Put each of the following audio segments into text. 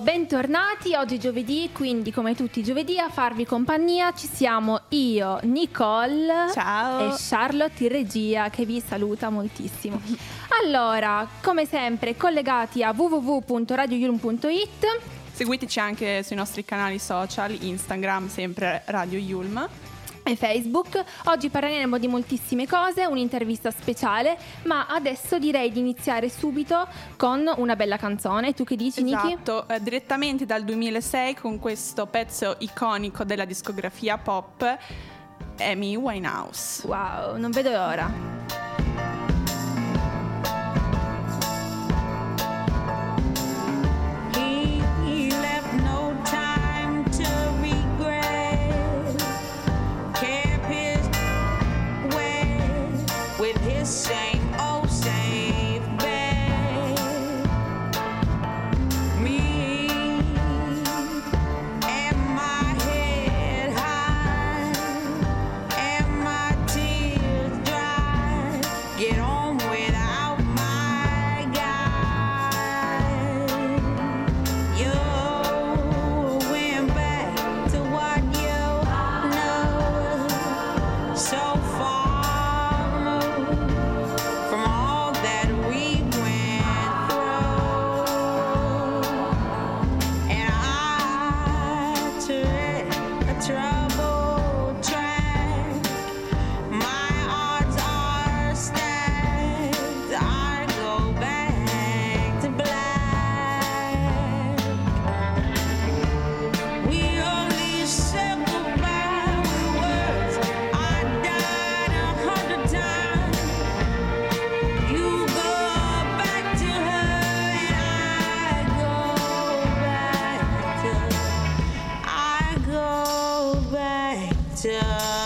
bentornati. Oggi è giovedì, quindi come tutti i giovedì a farvi compagnia ci siamo io, Nicole Ciao. e Charlotte in regia che vi saluta moltissimo. Allora, come sempre, collegati a www.radioyulm.it Seguiteci anche sui nostri canali social, Instagram, sempre Radio Yulm. E Facebook. Oggi parleremo di moltissime cose, un'intervista speciale, ma adesso direi di iniziare subito con una bella canzone. Tu che dici, Niki? Esatto, eh, direttamente dal 2006 con questo pezzo iconico della discografia pop, Amy Winehouse. Wow, non vedo l'ora. Yeah.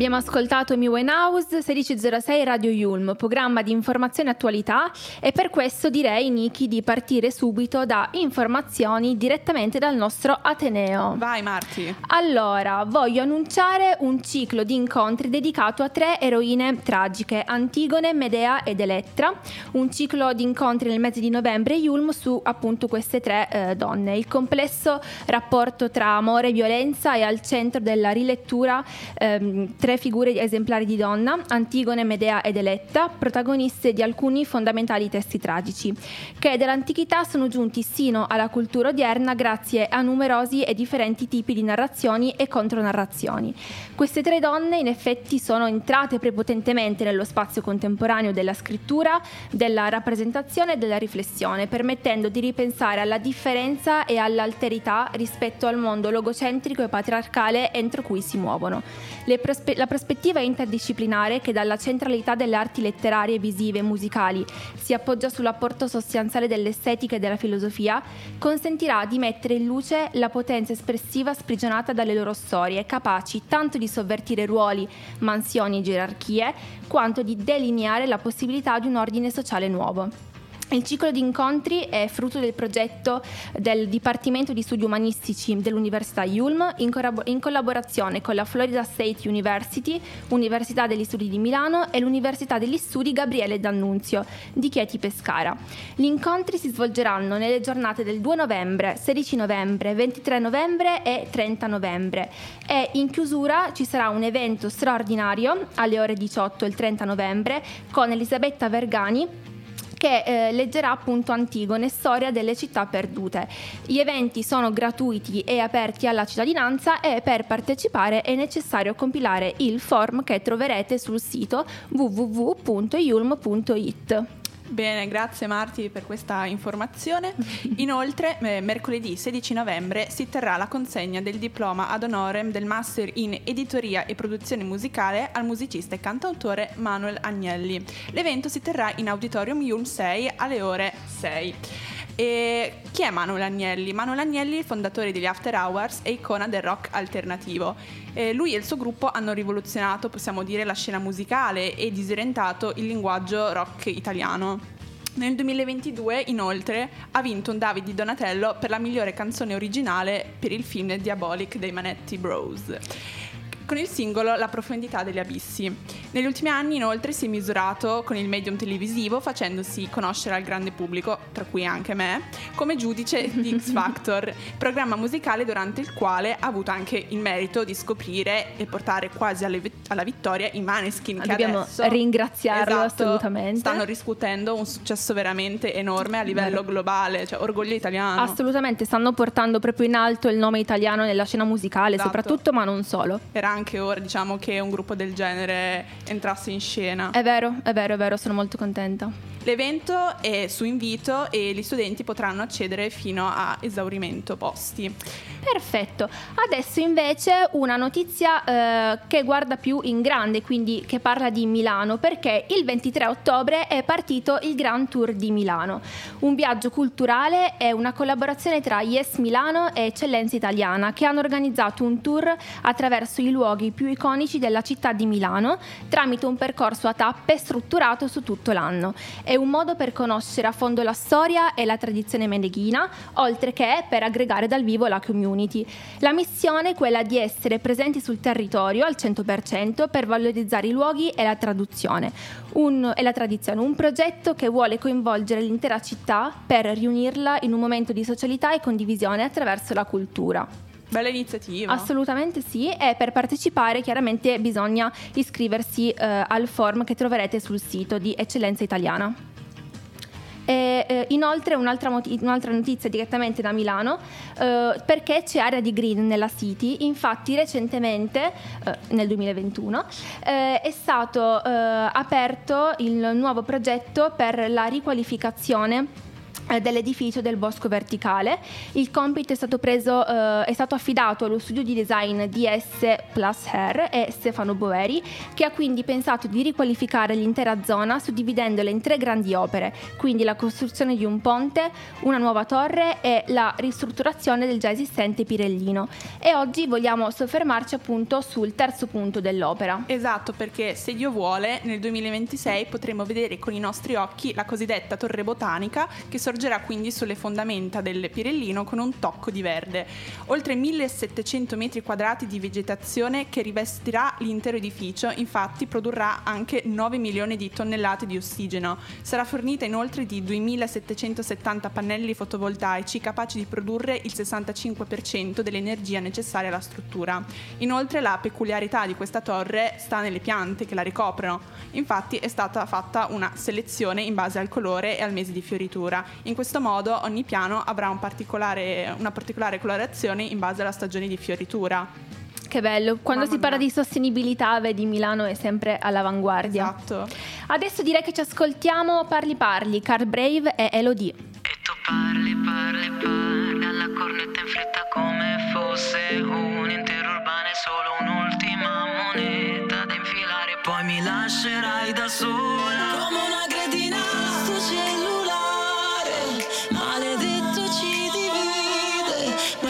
Abbiamo ascoltato Mi Winehouse 1606 Radio Yulm, programma di informazione e attualità e per questo direi Niki di partire subito da informazioni direttamente dal nostro Ateneo. Vai Marti. Allora, voglio annunciare un ciclo di incontri dedicato a tre eroine tragiche, Antigone, Medea ed Elettra. Un ciclo di incontri nel mese di novembre Yulm su appunto queste tre eh, donne. Il complesso rapporto tra amore e violenza è al centro della rilettura ehm, tre figure esemplari di donna, Antigone, Medea ed Eletta, protagoniste di alcuni fondamentali testi tragici, che dall'antichità sono giunti sino alla cultura odierna grazie a numerosi e differenti tipi di narrazioni e contronarrazioni. Queste tre donne in effetti sono entrate prepotentemente nello spazio contemporaneo della scrittura, della rappresentazione e della riflessione, permettendo di ripensare alla differenza e all'alterità rispetto al mondo logocentrico e patriarcale entro cui si muovono. Le prospe- la prospettiva interdisciplinare che dalla centralità delle arti letterarie, visive e musicali si appoggia sull'apporto sostanziale dell'estetica e della filosofia, consentirà di mettere in luce la potenza espressiva sprigionata dalle loro storie, capaci tanto di sovvertire ruoli, mansioni e gerarchie, quanto di delineare la possibilità di un ordine sociale nuovo. Il ciclo di incontri è frutto del progetto del Dipartimento di Studi Umanistici dell'Università Ulm in, corrabo- in collaborazione con la Florida State University, Università degli Studi di Milano e l'Università degli Studi Gabriele D'Annunzio di Chieti Pescara. Gli incontri si svolgeranno nelle giornate del 2 novembre, 16 novembre, 23 novembre e 30 novembre e in chiusura ci sarà un evento straordinario alle ore 18 il 30 novembre con Elisabetta Vergani che eh, leggerà appunto Antigone, storia delle città perdute. Gli eventi sono gratuiti e aperti alla cittadinanza e per partecipare è necessario compilare il form che troverete sul sito www.yulm.it. Bene, grazie Marti per questa informazione. Inoltre, eh, mercoledì 16 novembre si terrà la consegna del diploma ad honorem del Master in Editoria e Produzione Musicale al musicista e cantautore Manuel Agnelli. L'evento si terrà in Auditorium Yulm 6 alle ore 6. E chi è Manuel Agnelli? Manuel Agnelli, il fondatore degli After Hours e icona del rock alternativo. Eh, lui e il suo gruppo hanno rivoluzionato, possiamo dire, la scena musicale e disorientato il linguaggio rock italiano. Nel 2022, inoltre, ha vinto un David di Donatello per la migliore canzone originale per il film Diabolic dei Manetti Bros con il singolo La profondità degli abissi. Negli ultimi anni inoltre si è misurato con il medium televisivo facendosi conoscere al grande pubblico, tra cui anche me, come giudice di X Factor, programma musicale durante il quale ha avuto anche il merito di scoprire e portare quasi alle- alla vittoria i Maneskin che Dobbiamo adesso ringraziarlo Esatto, assolutamente. stanno riscuotendo un successo veramente enorme a livello globale, cioè orgoglio italiano. Assolutamente, stanno portando proprio in alto il nome italiano nella scena musicale, Esatto. soprattutto, ma non solo. Era anche ora, diciamo, che un gruppo del genere entrasse in scena. È vero, è vero, è vero, sono molto contenta. L'evento è su invito e gli studenti potranno accedere fino a esaurimento posti. Perfetto, adesso invece una notizia eh, che guarda più in grande, quindi che parla di Milano, perché il 23 ottobre è partito il Grand Tour di Milano, un viaggio culturale e una collaborazione tra Yes Milano e Eccellenza Italiana che hanno organizzato un tour attraverso i luoghi più iconici della città di Milano tramite un percorso a tappe strutturato su tutto l'anno. È un modo per conoscere a fondo la storia e la tradizione meneghina, oltre che per aggregare dal vivo la community. La missione è quella di essere presenti sul territorio al 100% per valorizzare i luoghi e la. Un, e la tradizione, un progetto che vuole coinvolgere l'intera città per riunirla in un momento di socialità e condivisione attraverso la cultura. Bella iniziativa. Assolutamente sì, e per partecipare chiaramente bisogna iscriversi eh, al form che troverete sul sito di Eccellenza Italiana. E, eh, inoltre un'altra, moti- un'altra notizia direttamente da Milano, eh, perché c'è area di green nella City, infatti recentemente, eh, nel 2021, eh, è stato eh, aperto il nuovo progetto per la riqualificazione dell'edificio del bosco verticale. Il compito è stato, preso, eh, è stato affidato allo studio di design DS Plus Hair e Stefano Boeri, che ha quindi pensato di riqualificare l'intera zona suddividendola in tre grandi opere, quindi la costruzione di un ponte, una nuova torre e la ristrutturazione del già esistente Pirellino. E oggi vogliamo soffermarci appunto sul terzo punto dell'opera. Esatto, perché se Dio vuole, nel 2026 potremo vedere con i nostri occhi la cosiddetta Torre Botanica che sorgerà sorgerà quindi sulle fondamenta del Pirellino con un tocco di verde. Oltre 1700 metri quadrati di vegetazione che rivestirà l'intero edificio, infatti produrrà anche 9 milioni di tonnellate di ossigeno. Sarà fornita inoltre di 2770 pannelli fotovoltaici capaci di produrre il 65% dell'energia necessaria alla struttura. Inoltre la peculiarità di questa torre sta nelle piante che la ricoprono. Infatti è stata fatta una selezione in base al colore e al mese di fioritura. In questo modo ogni piano avrà un particolare- una particolare colorazione in base alla stagione di fioritura. Che bello, quando Mamma si parla mia. di sostenibilità, vedi Milano è sempre all'avanguardia. Esatto. Adesso direi che ci ascoltiamo Parli Parli, Car Brave e Elodie. E tu parli, parli, parli alla cornetta in fretta come fosse un intero urbano e solo un'ultima moneta da infilare. Poi mi lascerai da sola. Come una cretina sto cellulare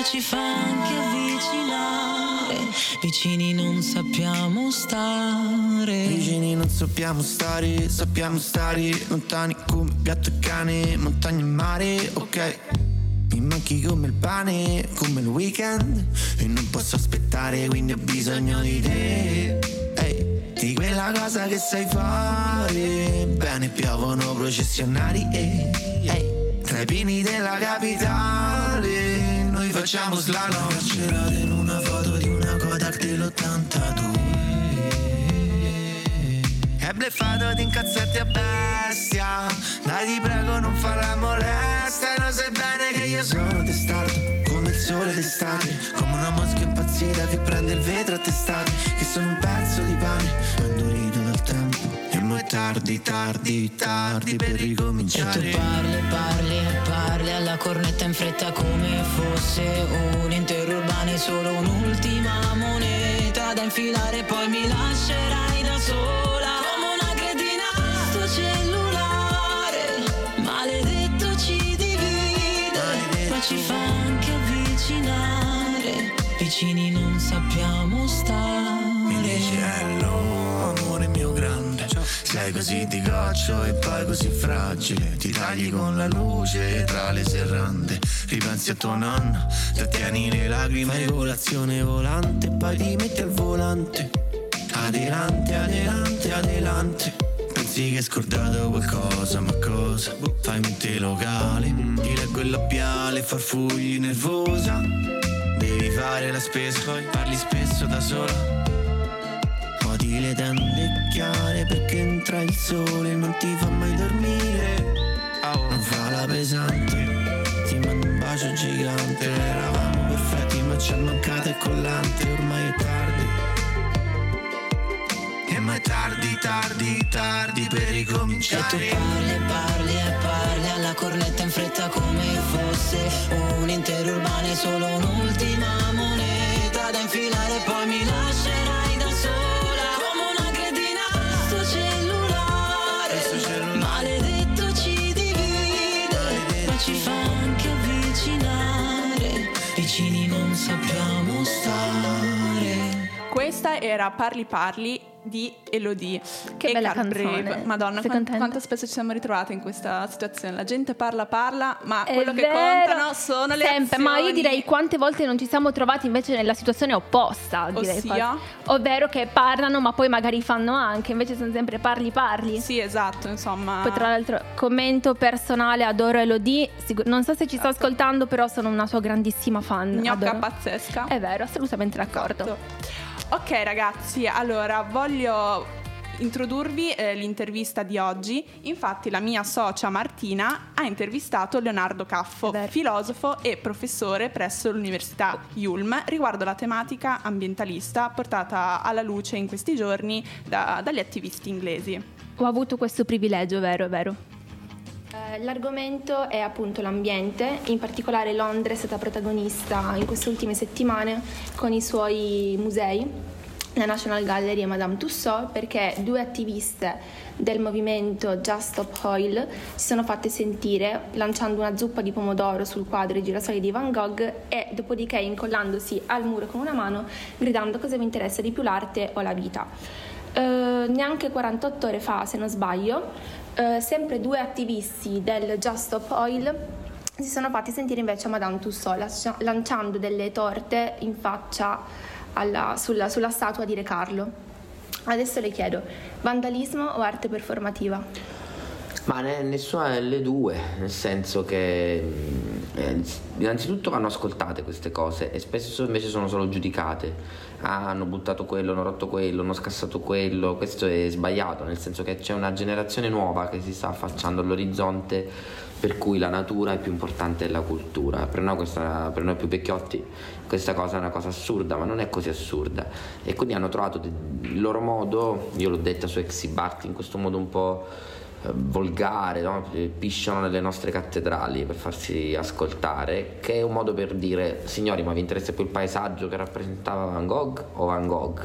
Ma ci fa anche avvicinare Vicini non sappiamo stare Vicini non sappiamo stare, sappiamo stare lontani come gatto e cane, montagna e mare, ok. Mi manchi come il pane, come il weekend e non posso aspettare, quindi ho bisogno di te. Ehi, di quella cosa che sai fare, bene piovono processionari, ehi, ehi. Tra i pini della capitale, facciamo slalom. Carcerate in una foto di una Kodak dell'82. È bleffato di incazzetti a bestia Dai ti prego non fare molestia E lo sai bene che io sono testardo Come il sole d'estate Come una mosca impazzita che prende il vetro a testate Che sono un pezzo di pane tardi, tardi, tardi per E tu ricominciare parli, parli parli alla cornetta in fretta come fosse un intero urbano e solo un'ultima moneta da infilare poi mi lascerai da sola. Come una cretina sto cellulare maledetto ci divide ma ci fa anche avvicinare. Vicini non sappiamo Sei così di goccio e poi così fragile. Ti tagli con la luce tra le serrande. Ripensi a tuo nonno, trattieni le lacrime. Fai colazione volante poi ti metti al volante. Adelante, adelante, adelante. Pensi che hai scordato qualcosa, ma cosa? Fai mente locale, ti leggo il labiale, farfugli nervosa. Devi fare la spesa, parli spesso da sola. Odi le tende chiare perché entra il sole e non ti fa mai dormire. Non fa la pesante, ti mando un bacio gigante. Eravamo perfetti ma ci è mancato il collante, ormai è tardi. E ma è tardi, tardi, tardi per E tu ricominciare. parli, parli e parli alla cornetta in fretta come fosse un intero urbano e solo un'ultima moneta da infilare poi mi lascerai era Parli Parli di Elodie. Che e bella canzone. Brave. Madonna, Sei quan- contenta? quanto spesso ci siamo ritrovate in questa situazione. La gente parla, parla, ma È quello che vero, contano sono le sempre, ma io azioni. direi quante volte non ci siamo trovati invece nella situazione opposta, direi Ossia? ovvero che parlano ma poi magari fanno anche, invece sono sempre parli parli. Sì, esatto, insomma. Poi tra l'altro commento personale, adoro Elodie, non so se ci sta ascoltando però sono una sua grandissima fan. Gnocca adoro. pazzesca. È vero, assolutamente d'accordo. Esatto. Ok ragazzi, allora voglio introdurvi eh, l'intervista di oggi. Infatti la mia socia Martina ha intervistato Leonardo Caffo, filosofo e professore presso l'Università Yulm, riguardo la tematica ambientalista portata alla luce in questi giorni da- dagli attivisti inglesi. Ho avuto questo privilegio, vero, vero. Eh, L'argomento è appunto l'ambiente, in particolare Londra è stata protagonista in queste ultime settimane con i suoi musei, la National Gallery e Madame Tussauds, perché due attiviste del movimento Just Stop Oil si sono fatte sentire lanciando una zuppa di pomodoro sul quadro I girasoli di Van Gogh e dopodiché incollandosi al muro con una mano gridando cosa vi interessa di più l'arte o la vita. Eh, neanche 48 ore fa, se non sbaglio, Eh, sempre due attivisti del Just Stop Oil si sono fatti sentire invece a Madame Tussauds lanciando delle torte in faccia alla- sulla, sulla statua di Re Carlo. Adesso le chiedo, vandalismo o arte performativa? Ma ne- nessuna delle due, nel senso che eh, innanzitutto vanno ascoltate queste cose e spesso invece sono solo giudicate. Ah, hanno buttato quello, hanno rotto quello, hanno scassato quello, questo è sbagliato, nel senso che c'è una generazione nuova che si sta affacciando all'orizzonte per cui la natura è più importante della cultura. Per noi, questa- per noi più vecchiotti questa cosa è una cosa assurda, ma non è così assurda. E quindi hanno trovato il loro modo, io l'ho detta su Exibart, in questo modo un po' volgare, no? pisciano nelle nostre cattedrali per farsi ascoltare, che è un modo per dire signori ma vi interessa più il paesaggio che rappresentava Van Gogh o Van Gogh?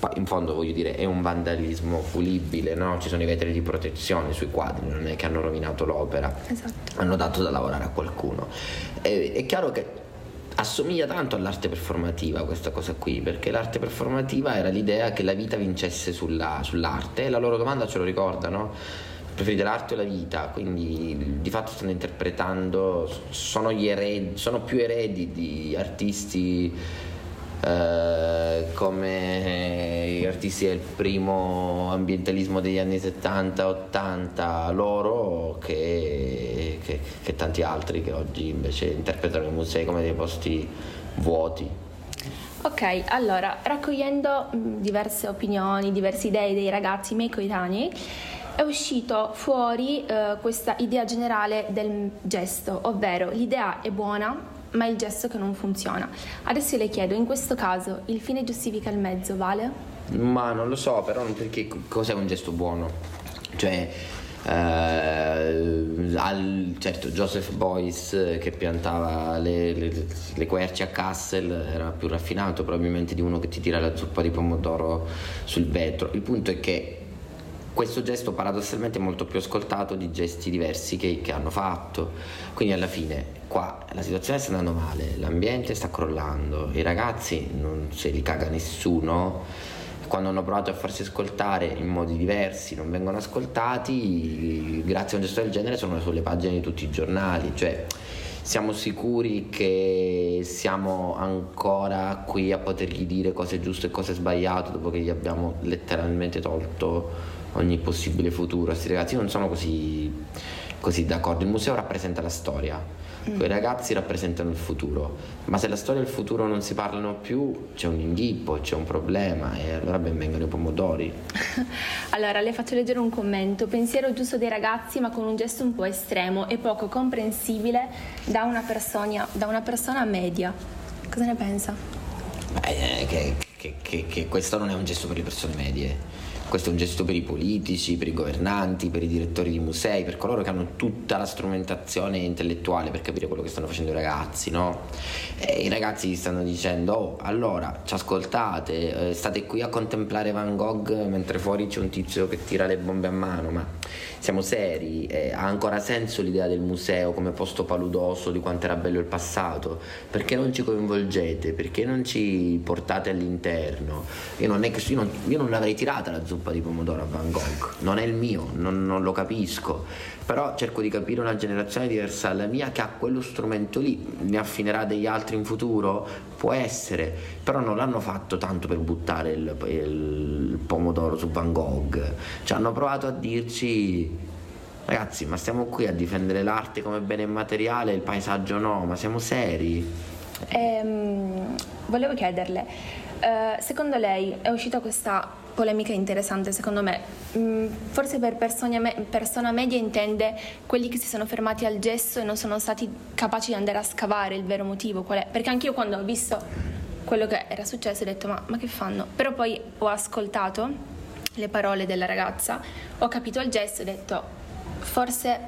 Poi in fondo voglio dire è un vandalismo pulibile, no? ci sono i vetri di protezione sui quadri, non è che hanno rovinato l'opera, Esatto. hanno dato da lavorare a qualcuno. E- è chiaro che assomiglia tanto all'arte performativa questa cosa qui, perché l'arte performativa era l'idea che la vita vincesse sulla- sull'arte e la loro domanda ce lo ricordano. Preferite l'arte o la vita? Quindi di fatto stanno interpretando, sono, eredi, sono più eredi di artisti eh, come gli artisti del primo ambientalismo degli anni 70-80 loro che, che- che tanti altri che oggi invece interpretano i musei come dei posti vuoti. Ok, allora, raccogliendo mh, diverse opinioni, diverse idee dei ragazzi miei coetanei, è uscito fuori eh, questa idea generale del gesto, ovvero l'idea è buona, ma è il gesto che non funziona. Adesso le chiedo, in questo caso, il fine giustifica il mezzo, vale? Ma non lo so, però perché cos'è un gesto buono? Cioè, eh, al, certo, Joseph Boyce che piantava le, le- le querce a Kassel era più raffinato probabilmente di uno che ti tira la zuppa di pomodoro sul vetro. Il punto è che questo gesto paradossalmente è molto più ascoltato di gesti diversi che, che hanno fatto. Quindi alla fine qua la situazione sta andando male, l'ambiente sta crollando, i ragazzi non se li caga nessuno. Quando hanno provato a farsi ascoltare in modi diversi, non vengono ascoltati, grazie a un gesto del genere sono sulle pagine di tutti i giornali. Cioè, siamo sicuri che siamo ancora qui a potergli dire cosa è giusto e cosa è sbagliato dopo che gli abbiamo letteralmente tolto ogni possibile futuro questi ragazzi? Non sono così, così d'accordo. Il museo rappresenta la storia, quei ragazzi rappresentano il futuro, ma se la storia e il futuro non si parlano più c'è un inghippo, c'è un problema e allora ben vengano i pomodori. Allora, le faccio leggere un commento. Pensiero giusto dei ragazzi, ma con un gesto un po' estremo e poco comprensibile da una persona, da una persona media. Cosa ne pensa? Beh, eh, che, che- che- che questo non è un gesto per le persone medie, questo è un gesto per i politici, per i governanti, per i direttori di musei, per coloro che hanno tutta la strumentazione intellettuale per capire quello che stanno facendo i ragazzi, no? E i ragazzi gli stanno dicendo, oh, allora, ci ascoltate, eh, state qui a contemplare Van Gogh mentre fuori c'è un tizio che tira le bombe a mano, ma siamo seri, eh, ha ancora senso l'idea del museo come posto paludoso di quanto era bello il passato? Perché non ci coinvolgete? Perché non ci portate all'interno? Io non, è che, io non, io non l'avrei tirata la zuppa di pomodoro a Van Gogh, non è il mio, non, non lo capisco, però cerco di capire una generazione diversa. Dalla mia che ha quello strumento lì, ne affinerà degli altri in futuro? Può essere, però non l'hanno fatto tanto per buttare il, il pomodoro su Van Gogh, ci hanno provato a dirci Ragazzi, ma stiamo qui a difendere l'arte come bene immateriale, il paesaggio no, ma siamo seri? Ehm, volevo chiederle, eh, secondo lei è uscita questa polemica interessante, secondo me, Mm, forse per persone me- persona media intende quelli che si sono fermati al gesto e non sono stati capaci di andare a scavare il vero motivo, qual è? Perché anch'io quando ho visto quello che era successo ho detto ma, ma che fanno? Però poi ho ascoltato le parole della ragazza, ho capito il gesto e ho detto forse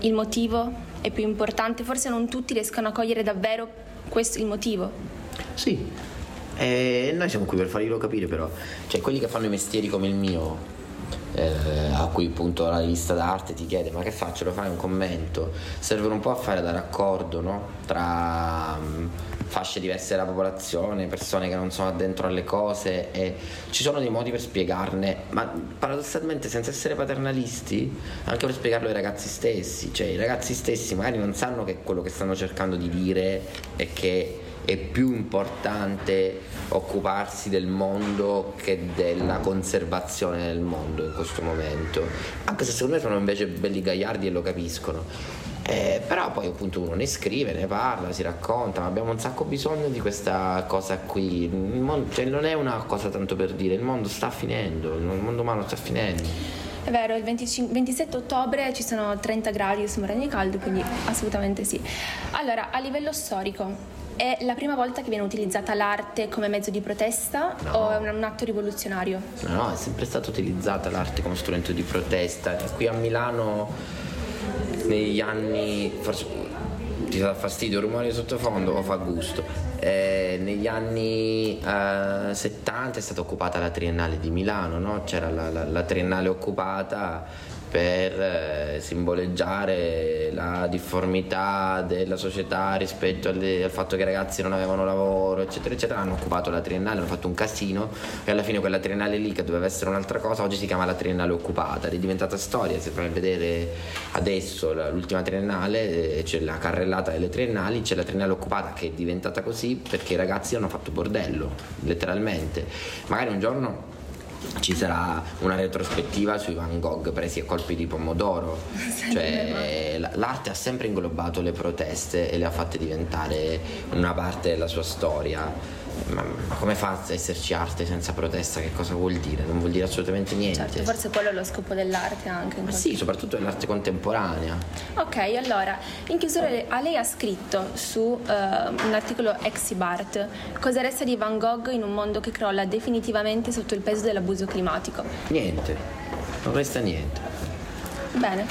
il motivo è più importante, forse non tutti riescono a cogliere davvero questo il motivo. Sì, e noi siamo qui per farglielo capire però, cioè quelli che fanno i mestieri come il mio, eh, a cui appunto la rivista d'arte ti chiede ma che faccio, lo fai un commento, servono un po' a fare da raccordo no? tra, mm, fasce diverse della popolazione, persone che non sono addentro alle cose e ci sono dei modi per spiegarne, ma paradossalmente senza essere paternalisti, anche per spiegarlo ai ragazzi stessi, cioè i ragazzi stessi magari non sanno che quello che stanno cercando di dire è che è più importante occuparsi del mondo che della conservazione del mondo in questo momento, anche se secondo me sono invece belli gagliardi e lo capiscono. Eh, però poi appunto uno ne scrive, ne parla, si racconta, ma abbiamo un sacco bisogno di questa cosa qui. Mondo- cioè, non è una cosa tanto per dire, il mondo sta finendo, il mondo umano sta finendo. È vero, il 25 27 ottobre ci sono 30 gradi su Maragna Caldo, quindi assolutamente sì. Allora, a livello storico, è la prima volta che viene utilizzata l'arte come mezzo di protesta o è un, un atto rivoluzionario? No, no, è sempre stata utilizzata l'arte come strumento di protesta. Qui a Milano negli anni, forse ti dà fastidio il rumore di sottofondo o fa gusto? Eh, negli anni eh, 70 è stata occupata la Triennale di Milano, no? c'era la, la- la Triennale occupata per eh, simboleggiare la difformità della società rispetto al fatto che i ragazzi non avevano lavoro, eccetera, eccetera. Hanno occupato la Triennale, hanno fatto un casino e alla fine quella Triennale lì che doveva essere un'altra cosa, oggi si chiama la Triennale occupata, ed è diventata storia. Se a vedere adesso l'ultima Triennale, eh, c'è la carrellata delle Triennali, c'è la Triennale occupata che è diventata così perché i ragazzi hanno fatto bordello, letteralmente. Magari un giorno ci sarà una retrospettiva sui Van Gogh presi a colpi di pomodoro. Cioè, l'arte ha sempre inglobato le proteste e le ha fatte diventare una parte della sua storia. Ma, ma come fa a esserci arte senza protesta? Che cosa vuol dire? Non vuol dire assolutamente niente. Certo, forse quello è lo scopo dell'arte anche. in Ma sì, soprattutto nell'arte contemporanea. Ok, allora, in chiusura le- a lei ha scritto su eh, un articolo Exibart cosa resta di Van Gogh in un mondo che crolla definitivamente sotto il peso dell'abuso climatico. Niente, non resta niente. Bene,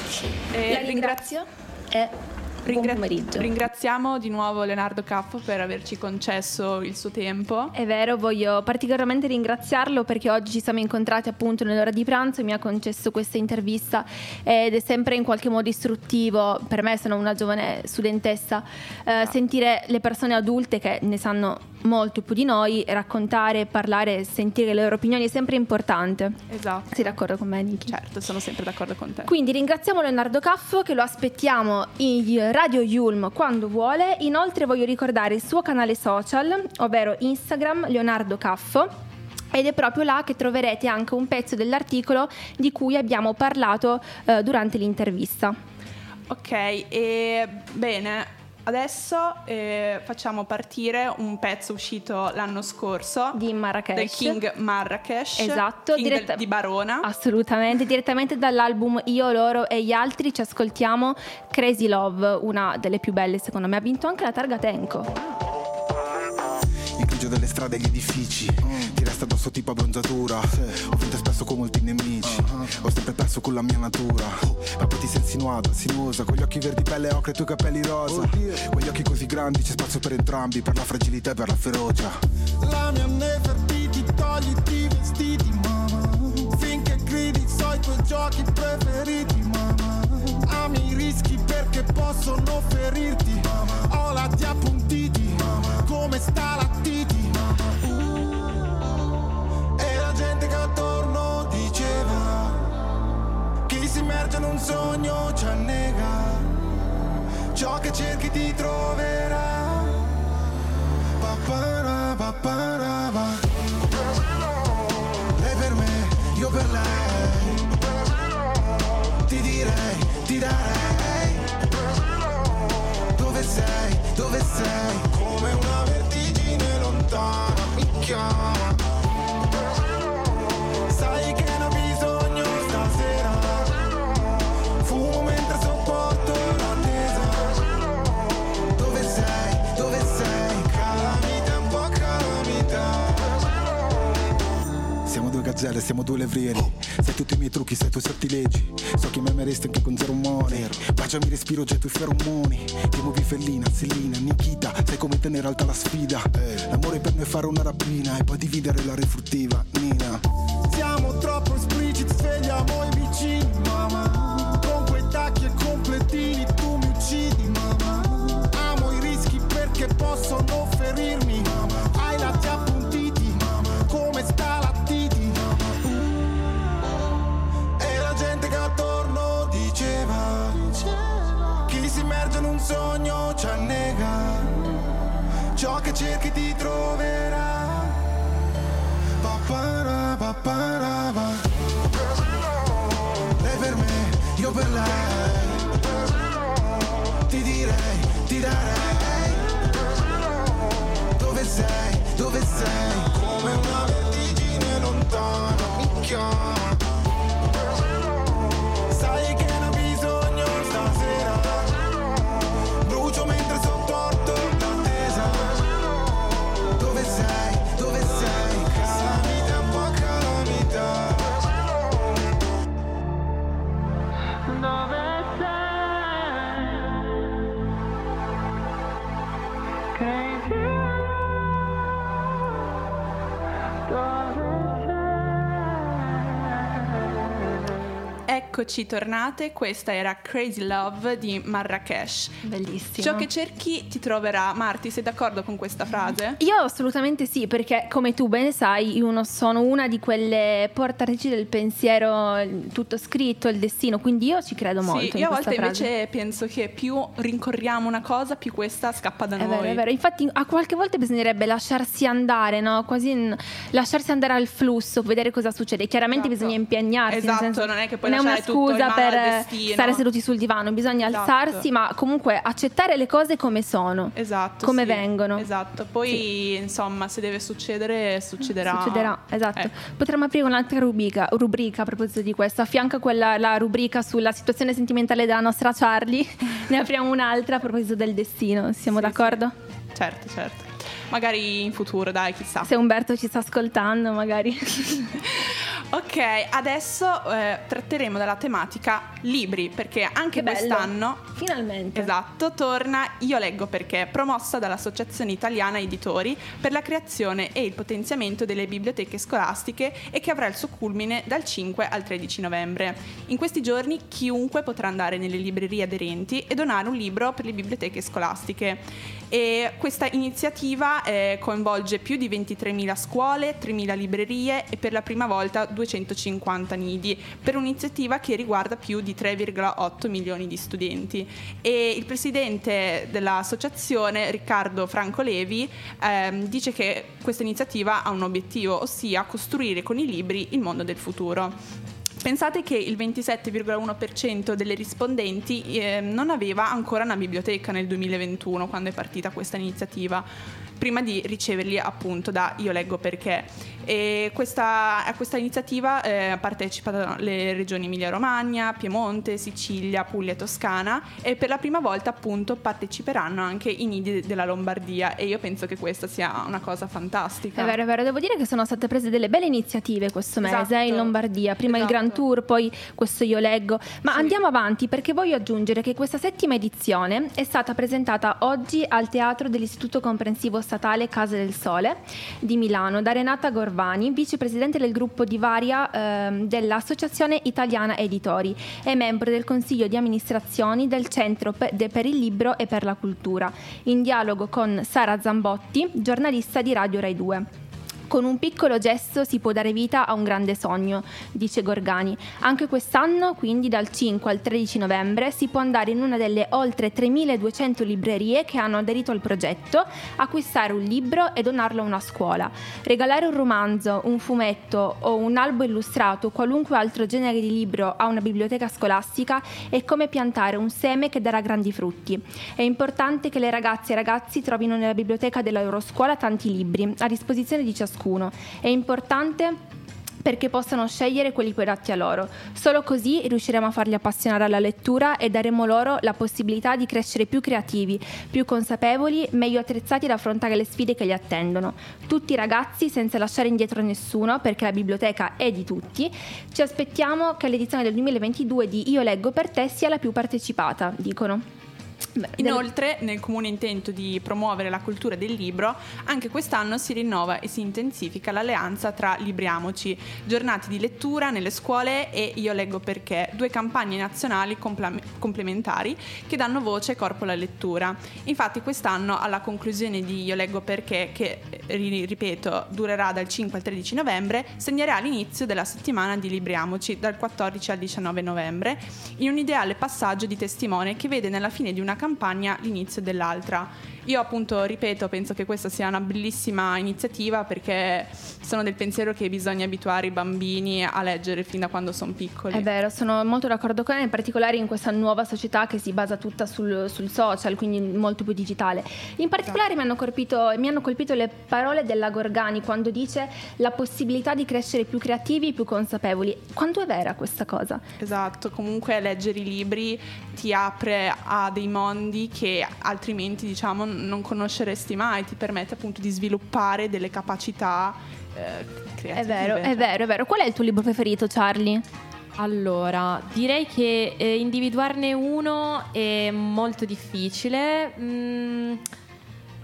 Eh, la ringrazio e buon Ringra- pomeriggio. Ringraziamo di nuovo Leonardo Caffo per averci concesso il suo tempo. È vero, voglio particolarmente ringraziarlo perché oggi ci siamo incontrati appunto nell'ora di pranzo e mi ha concesso questa intervista ed è sempre in qualche modo istruttivo, per me sono una giovane studentessa, eh, sentire le persone adulte che ne sanno molto più di noi, raccontare, parlare, sentire le loro opinioni è sempre importante. Esatto. Sei d'accordo con me, Niki? Certo, sono sempre d'accordo con te. Quindi ringraziamo Leonardo Caffo che lo aspettiamo in Radio Yulm quando vuole. Inoltre voglio ricordare il suo canale social, ovvero Instagram Leonardo Caffo. Ed è proprio là che troverete anche un pezzo dell'articolo di cui abbiamo parlato eh, durante l'intervista. Ok, e bene, adesso eh, facciamo partire un pezzo uscito l'anno scorso Di Marrakesh. del King Marrakesh, Esatto, King diretta- del- di Barona. Assolutamente, direttamente dall'album Io, loro e gli altri ci ascoltiamo Crazy Love, una delle più belle secondo me. Ha vinto anche la targa Tenco. Il grigio delle strade e gli edifici. Ti resta addosso tipo abbronzatura. Ho vinto spesso con molti nemici. Ho sempre perso con la mia natura. Ma poi ti sei insinuata, sinuosa Con gli occhi verdi pelle ocre e i tuoi capelli rosa. Con gli occhi così grandi c'è spazio per entrambi Per la fragilità e per la ferocia. La mia Nefertiti togliti i vestiti mamma Finché gridi so i tuoi giochi preferiti mamma Ami i rischi perché possono ferirti Ho la ti appuntiti Come sta la titi E la gente che attorno diceva Chi si immerge in un sogno ci annega Ciò che cerchi ti troverà. Papara, papara, me, io per lei. Ti direi, ti darei. Dove sei, dove sei chiama Sai che ne ho bisogno stasera. Fumo mentre sopporto l'attesa. Dove sei, dove sei? Calamita, un po' calamita. Siamo due gazzelle, siamo due levrieri Sai tutti i miei trucchi, sai i tuoi sortilegi So che mi ameresti anche con zero money Baciami respiro già i feromoni. Ti muovi fellina, Selina, Nikita. Sai come tenere alta la sfida. L'amore per noi è fare una rapina E poi dividere la refruttiva, Nina. Siamo troppo esplicit, Eccoci tornate, questa era Crazy Love di Marrakesh. Bellissimo. Ciò che cerchi ti troverà. Marti, sei d'accordo con questa frase? Io assolutamente sì, perché come tu bene sai, io sono una di quelle portatrici del pensiero, tutto scritto, il destino, quindi io ci credo molto. sì, io a volte frase. invece penso che più rincorriamo una cosa, più questa scappa da È noi. vero, è vero. Infatti, a qualche volta bisognerebbe lasciarsi andare, no? Quasi in- lasciarsi andare al flusso, vedere cosa succede. Chiaramente Esatto. bisogna impegnarsi. Esatto, senso, non è che una lasciare scusa per stare seduti sul divano, bisogna Esatto. alzarsi, ma comunque accettare le cose come sono. Esatto. Come sì, vengono. Esatto. Poi, insomma, se deve succedere, succederà. Succederà, esatto. Eh. Potremmo aprire un'altra rubrica, rubrica a proposito di questo. A fianco a quella la rubrica sulla situazione sentimentale della nostra Charlie, ne apriamo un'altra a proposito del destino. Siamo Sì, d'accordo? Certo, certo. Magari in futuro, dai, chissà. Se Umberto ci sta ascoltando, magari. Ok, adesso eh, tratteremo della tematica libri, perché anche Che bello. quest'anno Finalmente. Esatto, torna Io leggo perché, promossa dall'Associazione Italiana Editori per la creazione e il potenziamento delle biblioteche scolastiche e che avrà il suo culmine dal 5 al 13 novembre. In questi giorni chiunque potrà andare nelle librerie aderenti e donare un libro per le biblioteche scolastiche. E questa iniziativa eh, coinvolge più di 23.000 scuole, 3.000 librerie e per la prima volta 250 nidi, per un'iniziativa che riguarda più di 3,8 milioni di studenti. E il presidente dell'associazione, Riccardo Franco Levi, ehm, dice che questa iniziativa ha un obiettivo, ossia costruire con i libri il mondo del futuro. Pensate che il 27,1% delle rispondenti eh, non aveva ancora una biblioteca nel 2021 quando è partita questa iniziativa, prima di riceverli appunto da Io leggo perché. E questa, a questa iniziativa eh, partecipano le regioni Emilia-Romagna, Piemonte, Sicilia, Puglia e Toscana e per la prima volta appunto parteciperanno anche i nidi della Lombardia e io penso che questa sia una cosa fantastica. È vero, è vero, devo dire che sono state prese delle belle iniziative questo mese Esatto. eh, in Lombardia, prima il Esatto. Grand Tour, poi questo Io Leggo, ma Sì. andiamo avanti perché voglio aggiungere che questa settima edizione è stata presentata oggi al Teatro dell'Istituto Comprensivo Statale Casa del Sole di Milano da Renata Gorvani, vicepresidente del gruppo di Varia ehm, dell'Associazione Italiana Editori e membro del Consiglio di amministrazioni del Centro per il Libro e per la Cultura, in dialogo con Sara Zambotti, giornalista di Radio Rai 2. Con un piccolo gesto si può dare vita a un grande sogno, dice Gorgani. Anche quest'anno, quindi dal 5 al 13 novembre, si può andare in una delle oltre 3200 librerie che hanno aderito al progetto, acquistare un libro e donarlo a una scuola. Regalare un romanzo, un fumetto o un albo illustrato qualunque altro genere di libro a una biblioteca scolastica è come piantare un seme che darà grandi frutti. È importante che le ragazze e i ragazzi trovino nella biblioteca della loro scuola tanti libri a disposizione di ciascuno. È importante perché possano scegliere quelli più adatti a loro. Solo così riusciremo a farli appassionare alla lettura e daremo loro la possibilità di crescere più creativi, più consapevoli, meglio attrezzati ad affrontare le sfide che li attendono. Tutti ragazzi, senza lasciare indietro nessuno, perché la biblioteca è di tutti, ci aspettiamo che l'edizione del 2022 di Io leggo per te sia la più partecipata, dicono. Inoltre, nel comune intento di promuovere la cultura del libro, anche quest'anno si rinnova e si intensifica l'alleanza tra Libriamoci, giornate di lettura nelle scuole e Io leggo perché, due campagne nazionali complementari che danno voce e corpo alla lettura. Infatti quest'anno, alla conclusione di Io leggo perché, che eh, ri- ripeto durerà dal 5 al 13 novembre, segnerà l'inizio della settimana di Libriamoci dal 14 al 19 novembre, in un ideale passaggio di testimone che vede nella fine di una campagna l'inizio dell'altra. Io appunto ripeto, penso che questa sia una bellissima iniziativa perché sono del pensiero che bisogna abituare i bambini a leggere fin da quando sono piccoli. È vero, sono molto d'accordo con lei, in particolare in questa nuova società che si basa tutta sul, sul social, quindi molto più digitale. In particolare mi, hanno colpito, mi hanno colpito le parole della Gorgani quando dice la possibilità di crescere più creativi e più consapevoli. Quanto è vera questa cosa? Esatto, comunque leggere i libri ti apre a dei mondi che altrimenti diciamo non conosceresti mai, ti permette appunto di sviluppare delle capacità eh, creative. È vero, è vero, è vero. Qual è il tuo libro preferito, Charlie? Allora, direi che eh, individuarne uno è molto difficile. Mm,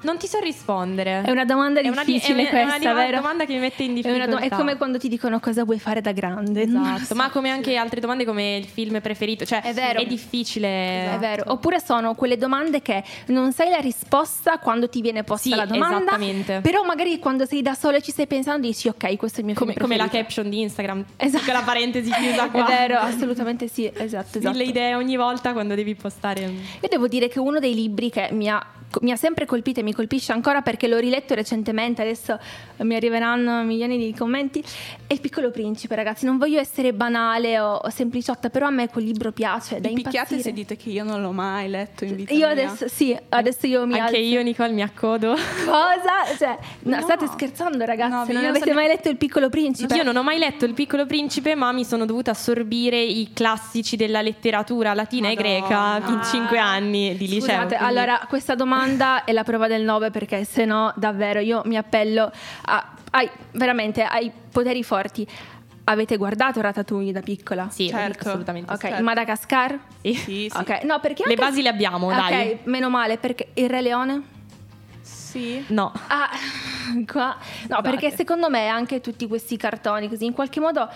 non ti so rispondere. È una domanda È una di- difficile è una- è una questa, di- vero? domanda che mi mette in È, una do- difficoltà. è come quando ti dicono cosa vuoi fare da grande. Esatto, so. ma come anche altre domande come il film preferito, cioè È vero. è difficile. È vero, oppure sono quelle domande che non sai la risposta quando ti viene posta Sì, la domanda, esattamente. però magari quando sei da solo e ci stai pensando dici ok, questo è il mio Come, film come la preferito". caption di Instagram, Esatto. con la parentesi chiusa qua. È vero, assolutamente sì, esatto, esatto. Mille idee ogni volta quando devi postare. Io devo dire che uno dei libri che mi ha, mi ha sempre colpito e mi colpisce ancora perché l'ho riletto recentemente, adesso mi arriveranno milioni di commenti, è Il piccolo principe, ragazzi. Non voglio essere banale o, o sempliciotta, però a me quel libro piace, da Vi picchiate impazzire. se dite che io non l'ho mai letto in vita Io mia. adesso, sì, adesso io mi Anche alzo. io, Nicole, mi accodo. Cosa? Cioè, no, No. state scherzando, ragazzi? No, non avete sono- mai letto Il piccolo principe? Io non ho mai letto Il piccolo principe, ma mi sono dovuta assorbire i classici della letteratura latina e Madonna. greca in cinque anni di liceo. Scusate, quindi- allora questa domanda è la prova del 9 perché se no davvero io mi appello a, ai, veramente ai poteri forti. Avete guardato Ratatouille da piccola? Sì, Certo. assolutamente. Ok, certo. Madagascar? Sì. Sì, sì. Ok, no perché Le anche- basi le abbiamo, Ok, dai. meno male perché il Re Leone? Sì. No. Ah, qua. No, Scusate. perché secondo me anche tutti questi cartoni così in qualche modo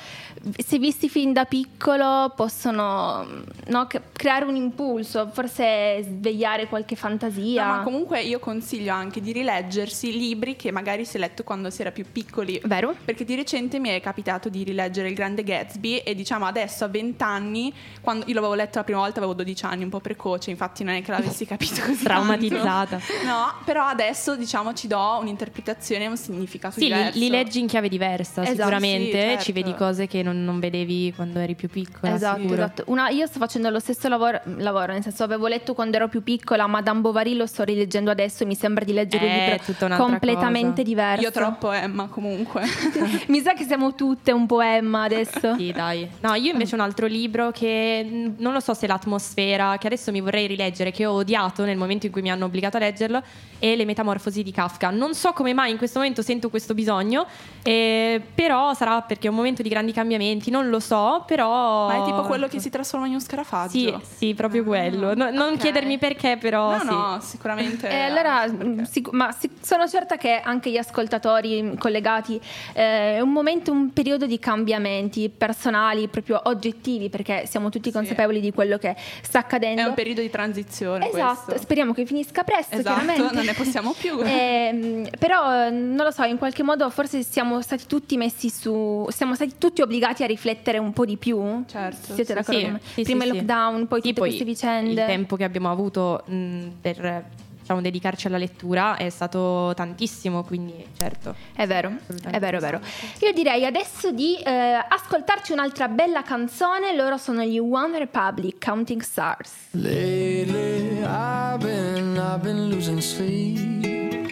se visti fin da piccolo possono no, creare un impulso, forse svegliare qualche fantasia. No, ma comunque io consiglio anche di rileggersi libri che magari si è letto quando si era più piccoli. Vero? Perché di recente mi è capitato di rileggere Il Grande Gatsby e diciamo adesso a 20 anni, quando io l'avevo letto la prima volta avevo 12 anni, un po' precoce, infatti non è che l'avessi capito così Traumatizzata. tanto. No, però adesso diciamo ci do un'interpretazione e un significato Sì, li, diverso. li leggi in chiave diversa, Esatto, sicuramente. sì, certo. Ci vedi cose che non, non vedevi quando eri più piccola. Esatto, sicuro. esatto. Una- io sto facendo lo stesso lavoro, lavoro, nel senso avevo letto quando ero più piccola, Madame Bovary lo sto rileggendo adesso e mi sembra di leggere un Eh, libro tutta un'altra completamente cosa. diverso. Io troppo Emma comunque. mi sa che siamo tutte un poema adesso. Sì, dai. No, io invece un altro libro che mh, non lo so se l'atmosfera, che adesso mi vorrei rileggere, che ho odiato nel momento in cui mi hanno obbligato a leggerlo, è Le Metamorfosi di Kafka. Non so come mai in questo momento sento questo bisogno, eh, però sarà perché è un momento di grandi cambiamenti, non lo so, però... Ma è tipo quello che si trasforma in un scarafaggio. Sì, sì, proprio quello. No- non ok. chiedermi perché, però No, sì. no, sicuramente. E Eh, allora, mh, sic- ma sic- sono certa che anche gli ascoltatori mh, collegati eh, è un momento, un periodo di cambiamenti personali, proprio oggettivi, perché siamo tutti consapevoli di quello che sta accadendo. È un periodo di transizione. Esatto, questo. speriamo che finisca presto, Esatto, chiaramente. non ne possiamo più. Ehm, però eh, non lo so, in qualche modo forse siamo stati tutti messi su, siamo stati tutti obbligati a riflettere un po' di più. Certo, Siete sì, d'accordo? sì, sì, Prima sì, il lockdown, poi Sì, tutte queste vicende. Il tempo che abbiamo avuto mh, per diciamo, dedicarci alla lettura è stato tantissimo, quindi certo. È vero, è vero, è vero. Io direi adesso di eh, ascoltarci un'altra bella canzone. Loro sono gli One Republic, Counting Stars. Lately, I've been, I've been losing sleep,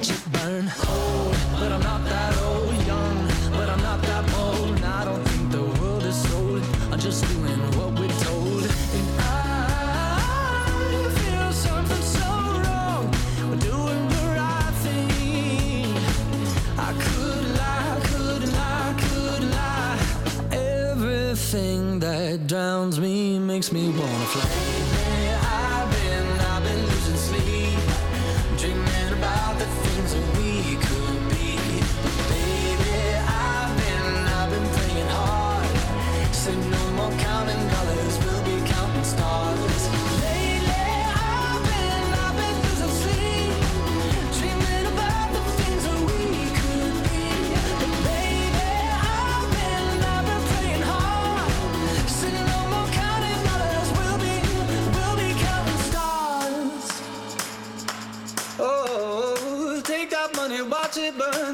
Watch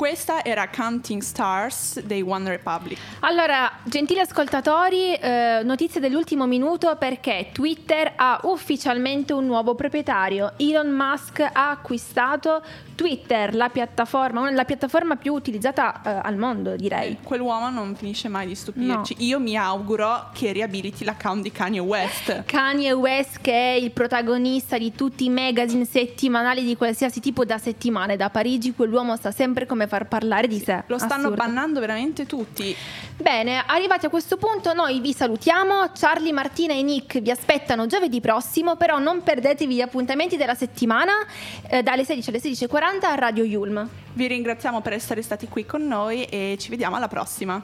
Questa era Counting Stars dei One Republic. Allora, gentili ascoltatori, eh, notizie dell'ultimo minuto perché Twitter ha ufficialmente un nuovo proprietario. Elon Musk ha acquistato Twitter, la piattaforma, la piattaforma più utilizzata eh, al mondo, direi. Quell'uomo non finisce mai di stupirci. Io mi auguro che riabiliti l'account di Kanye West. Kanye West che è il protagonista di tutti i magazine settimanali di qualsiasi tipo da settimane da Parigi, quell'uomo sa sempre come far parlare di sé. Lo stanno Assurdo. bannando veramente tutti. Bene, arrivati a questo punto noi vi salutiamo, Charlie, Martina e Nick vi aspettano giovedì prossimo, però non perdetevi gli appuntamenti della settimana eh, dalle 16 alle 16.40 a Radio Yulm. Vi ringraziamo per essere stati qui con noi e ci vediamo alla prossima.